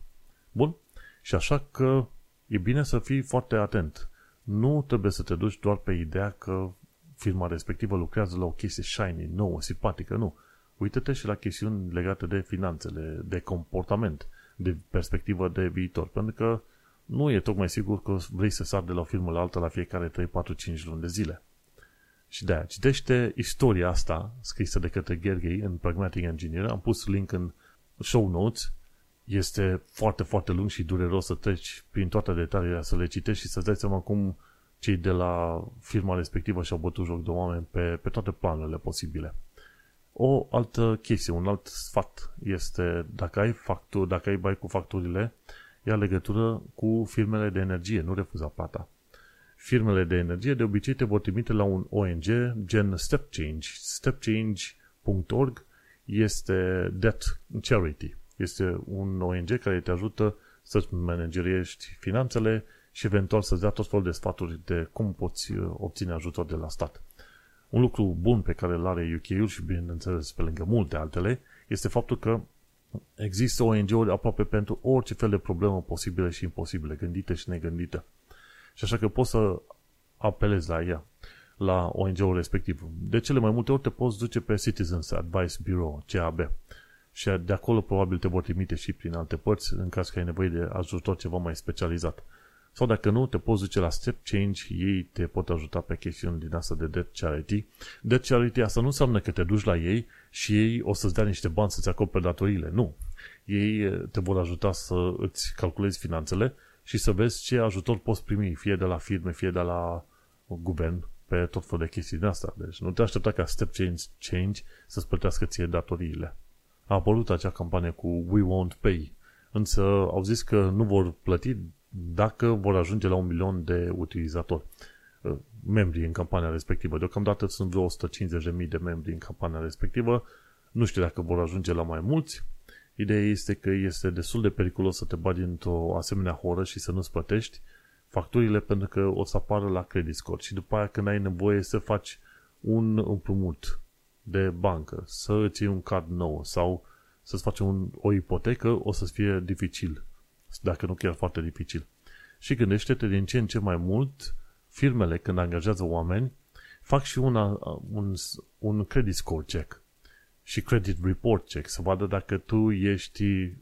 Speaker 2: Bun? Și așa că e bine să fii foarte atent. Nu trebuie să te duci doar pe ideea că firma respectivă lucrează la o chestie shiny, nouă, simpatică, nu. Uită-te și la chestiuni legate de finanțele, de comportament, de perspectivă de viitor, pentru că nu e tocmai sigur că vrei să sar de la o firmă la alta la fiecare 3, 4, 5 luni de zile. Și de-aia, citește istoria asta scrisă de către Gergely în Pragmatic Engineer. Am pus link în show notes este foarte, foarte lung și dureros să treci prin toate detaliile să le citești și să-ți dai seama cum cei de la firma respectivă și-au bătut joc de oameni pe, pe toate planurile posibile. O altă chestie, un alt sfat este dacă ai facturi, dacă ai bai cu facturile, ia legătură cu firmele de energie, nu refuza plata. Firmele de energie de obicei te vor trimite la un ONG gen Step Change. StepChange.org este Debt Charity. Este un ONG care te ajută să-ți manageriești finanțele și eventual să-ți dea tot felul de sfaturi de cum poți uh, obține ajutor de la stat. Un lucru bun pe care îl are UK-ul și bineînțeles pe lângă multe altele este faptul că există ONG-uri aproape pentru orice fel de problemă posibilă și imposibile, gândite și negândite. Și așa că poți să apelezi la ea, la ONG-ul respectiv. De cele mai multe ori te poți duce pe Citizens Advice Bureau, CAB. Și de acolo probabil te vor trimite și prin alte părți în caz că ai nevoie de ajutor ceva mai specializat. Sau dacă nu, te poți duce la Step Change, ei te pot ajuta pe chestiuni din asta de Debt Charity. Debt Charity asta nu înseamnă că te duci la ei și ei o să-ți dea niște bani să-ți acoperi datoriile. Nu. Ei eh, te vor ajuta să îți calculezi finanțele și să vezi ce ajutor poți primi, fie de la firme, fie de la guvern, pe tot felul de chestii din asta. Deci nu te aștepta ca Step Change, change să-ți plătească ție datoriile. A apărut acea campanie cu We Won't Pay, însă au zis că nu vor plăti dacă vor ajunge la un milion de utilizatori, uh, membri în campania respectivă. Deocamdată sunt vreo 150.000 de membri în campania respectivă. Nu știu dacă vor ajunge la mai mulți. Ideea este că este destul de periculos să te bagi într-o asemenea horă și să nu-ți plătești facturile pentru că o să apară la credit score și după aia când ai nevoie să faci un împrumut de bancă, să îți iei un card nou sau să-ți faci un, o ipotecă, o să-ți fie dificil dacă nu chiar foarte dificil. Și gândește-te din ce în ce mai mult, firmele când angajează oameni, fac și una, un, un credit score check și credit report check, să vadă dacă tu ești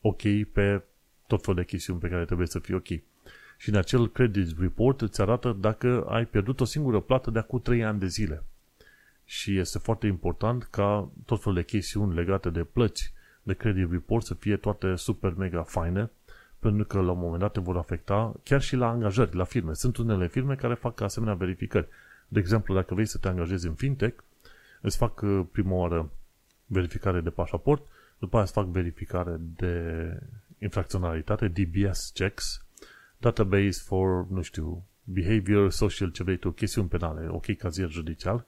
Speaker 2: ok pe tot felul de chestiuni pe care trebuie să fii ok. Și în acel credit report îți arată dacă ai pierdut o singură plată de acum 3 ani de zile. Și este foarte important ca tot felul de chestiuni legate de plăți de credit report să fie toate super mega fine pentru că la un moment dat te vor afecta chiar și la angajări, la firme. Sunt unele firme care fac asemenea verificări. De exemplu, dacă vrei să te angajezi în fintech, îți fac uh, prima oară verificare de pașaport, după aia îți fac verificare de infracționalitate, DBS checks, database for, nu știu, behavior, social, ce vrei tu, chestiuni penale, ok, cazier judiciar,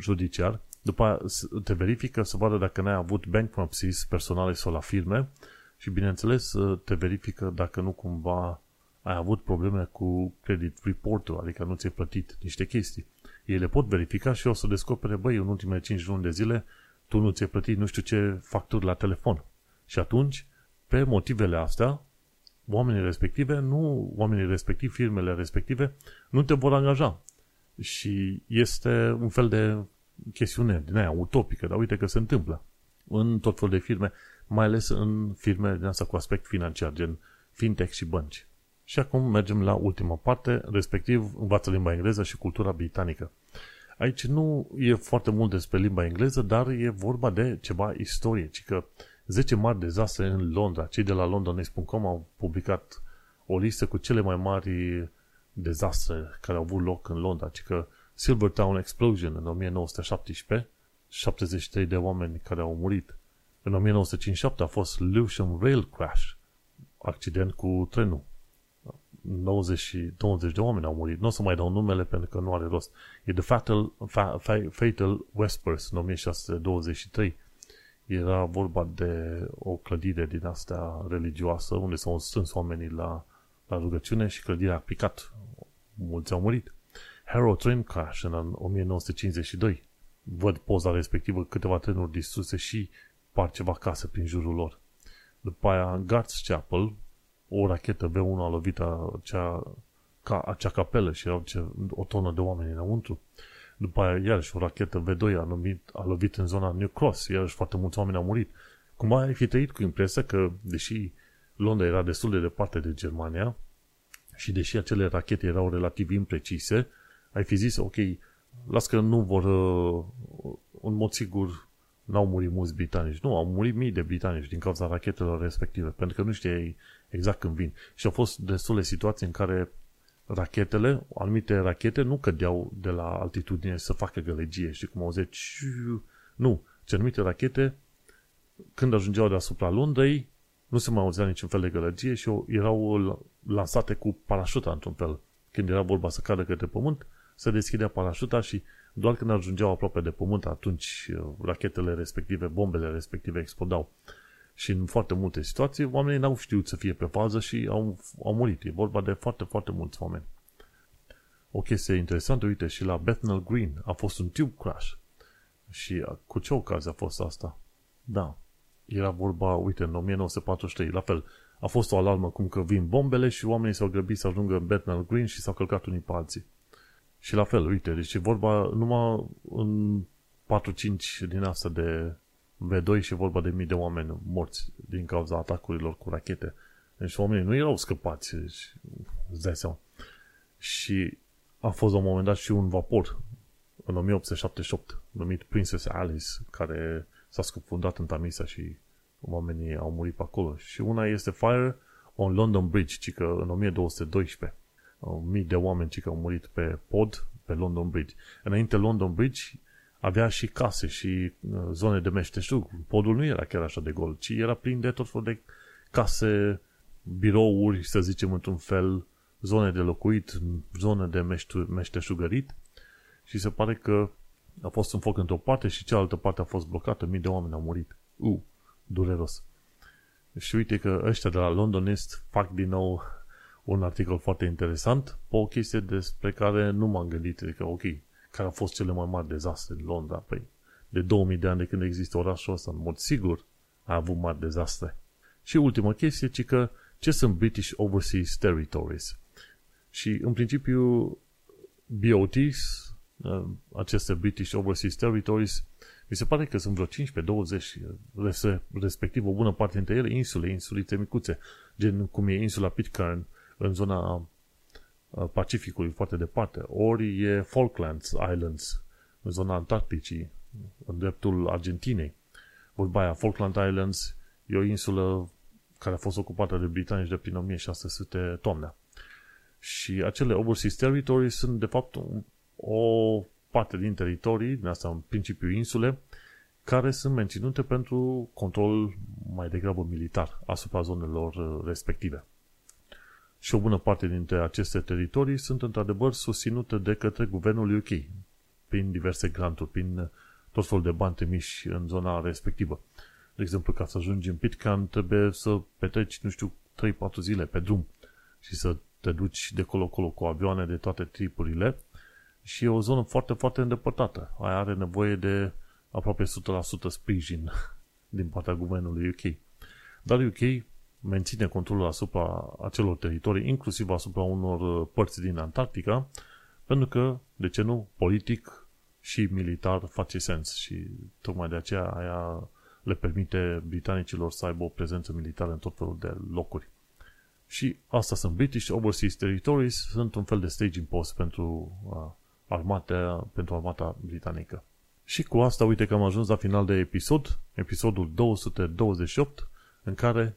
Speaker 2: judiciar, după aia te verifică să vadă dacă n-ai avut bankruptcies personale sau la firme, și bineînțeles te verifică dacă nu cumva ai avut probleme cu credit report adică nu ți-ai plătit niște chestii. Ei le pot verifica și o să descopere, băi, în ultimele 5 luni de zile tu nu ți-ai plătit nu știu ce facturi la telefon. Și atunci, pe motivele astea, oamenii respective, nu, oamenii respectivi, firmele respective, nu te vor angaja. Și este un fel de chestiune din aia utopică, dar uite că se întâmplă în tot felul de firme mai ales în firme din asta cu aspect financiar, gen fintech și bănci. Și acum mergem la ultima parte, respectiv învață limba engleză și cultura britanică. Aici nu e foarte mult despre limba engleză, dar e vorba de ceva istorie, ci că 10 mari dezastre în Londra. Cei de la londonese.com au publicat o listă cu cele mai mari dezastre care au avut loc în Londra, ci că Silvertown Explosion în 1917, 73 de oameni care au murit. În 1957 a fost Lewisham Rail Crash, accident cu trenul. 90, 20 de oameni au murit. Nu o să mai dau numele pentru că nu are rost. E The Fatal, fa, fa, Fatal Vespers în 1623. Era vorba de o clădire din astea religioasă unde s-au strâns oamenii la, la rugăciune și clădirea a picat. Mulți au murit. Harrow Train Crash în 1952. Văd poza respectivă, câteva trenuri distruse și par ceva case prin jurul lor. După aia, Guards Chapel, o rachetă V1 a lovit acea, ca, acea capelă și erau ce, o tonă de oameni înăuntru. După aia, iarăși, o rachetă V2 a lovit, a lovit în zona New Cross, iarăși foarte mulți oameni au murit. Cumva ai fi trăit cu impresia că, deși Londra era destul de departe de Germania și deși acele rachete erau relativ imprecise, ai fi zis, ok, las că nu vor, uh, în mod sigur, n-au murit mulți britanici. Nu, au murit mii de britanici din cauza rachetelor respective, pentru că nu știai exact când vin. Și au fost destule situații în care rachetele, anumite rachete nu cădeau de la altitudine să facă gălăgie, știi cum au zis, nu, Și anumite rachete, când ajungeau deasupra Londrei, nu se mai auzea niciun fel de gălăgie și erau lansate cu parașuta într-un fel. Când era vorba să cadă către pământ, se deschidea parașuta și doar când ajungeau aproape de pământ, atunci uh, rachetele respective, bombele respective explodau. Și în foarte multe situații, oamenii n-au știut să fie pe fază și au, au murit. E vorba de foarte, foarte mulți oameni. O chestie interesantă, uite, și la Bethnal Green a fost un tube crash. Și uh, cu ce ocazie a fost asta? Da, era vorba, uite, în 1943, la fel, a fost o alarmă cum că vin bombele și oamenii s-au grăbit să ajungă în Bethnal Green și s-au călcat unii pe alții. Și la fel, uite, deci e vorba numai în 4-5 din asta de V2 și e vorba de mii de oameni morți din cauza atacurilor cu rachete. Deci oamenii nu erau scăpați, deci, îți dai seama. Și a fost la un moment dat și un vapor în 1878 numit Princess Alice care s-a scufundat în Tamisa și oamenii au murit pe acolo. Și una este Fire on London Bridge, ci că în 1212 mii de oameni ci că au murit pe pod, pe London Bridge. Înainte London Bridge avea și case și uh, zone de meșteșug. Podul nu era chiar așa de gol, ci era plin de tot felul de case, birouri, să zicem într-un fel, zone de locuit, zone de meșteșugărit și se pare că a fost un foc într-o parte și cealaltă parte a fost blocată, mii de oameni au murit. U, uh, dureros. Și uite că ăștia de la London East fac din nou un articol foarte interesant pe o chestie despre care nu m-am gândit. Adică, ok, care au fost cele mai mari dezastre în Londra? Păi, de 2000 de ani de când există orașul ăsta, în mod sigur, a avut mari dezastre. Și ultima chestie, ci că ce sunt British Overseas Territories? Și, în principiu, BOTs, uh, aceste British Overseas Territories, mi se pare că sunt vreo 15-20, respectiv o bună parte dintre ele insule, insulițe micuțe, gen cum e insula Pitcairn, în zona Pacificului foarte departe, ori e Falklands Islands, în zona Antarcticii, în dreptul Argentinei. Vorba aia, Falkland Islands e o insulă care a fost ocupată de britanici de prin 1600 toamnea. Și acele overseas territories sunt de fapt o parte din teritorii, din asta în principiu insule, care sunt menținute pentru control mai degrabă militar asupra zonelor uh, respective. Și o bună parte dintre aceste teritorii sunt într-adevăr susținute de către guvernul UK prin diverse granturi, prin tot felul de bani trimiși în zona respectivă. De exemplu, ca să ajungi în Pitcairn, trebuie să petreci, nu știu, 3-4 zile pe drum și să te duci de colo-colo cu avioane de toate tipurile și e o zonă foarte, foarte îndepărtată. Aia are nevoie de aproape 100% sprijin din partea guvernului UK. Dar UK menține controlul asupra acelor teritorii, inclusiv asupra unor uh, părți din Antarctica, pentru că, de ce nu, politic și militar face sens și tocmai de aceea aia le permite britanicilor să aibă o prezență militară în tot felul de locuri. Și asta sunt British Overseas Territories, sunt un fel de staging post pentru uh, armata, pentru armata britanică. Și cu asta, uite că am ajuns la final de episod, episodul 228, în care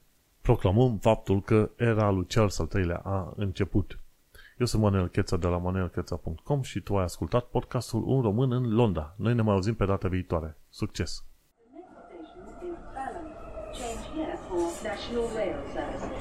Speaker 2: proclamăm faptul că era lui Charles al III-lea a început. Eu sunt Manuel Cheța de la manuelcheța.com și tu ai ascultat podcastul Un Român în Londra. Noi ne mai auzim pe data viitoare. Succes!
Speaker 1: Change here for National Rail Services.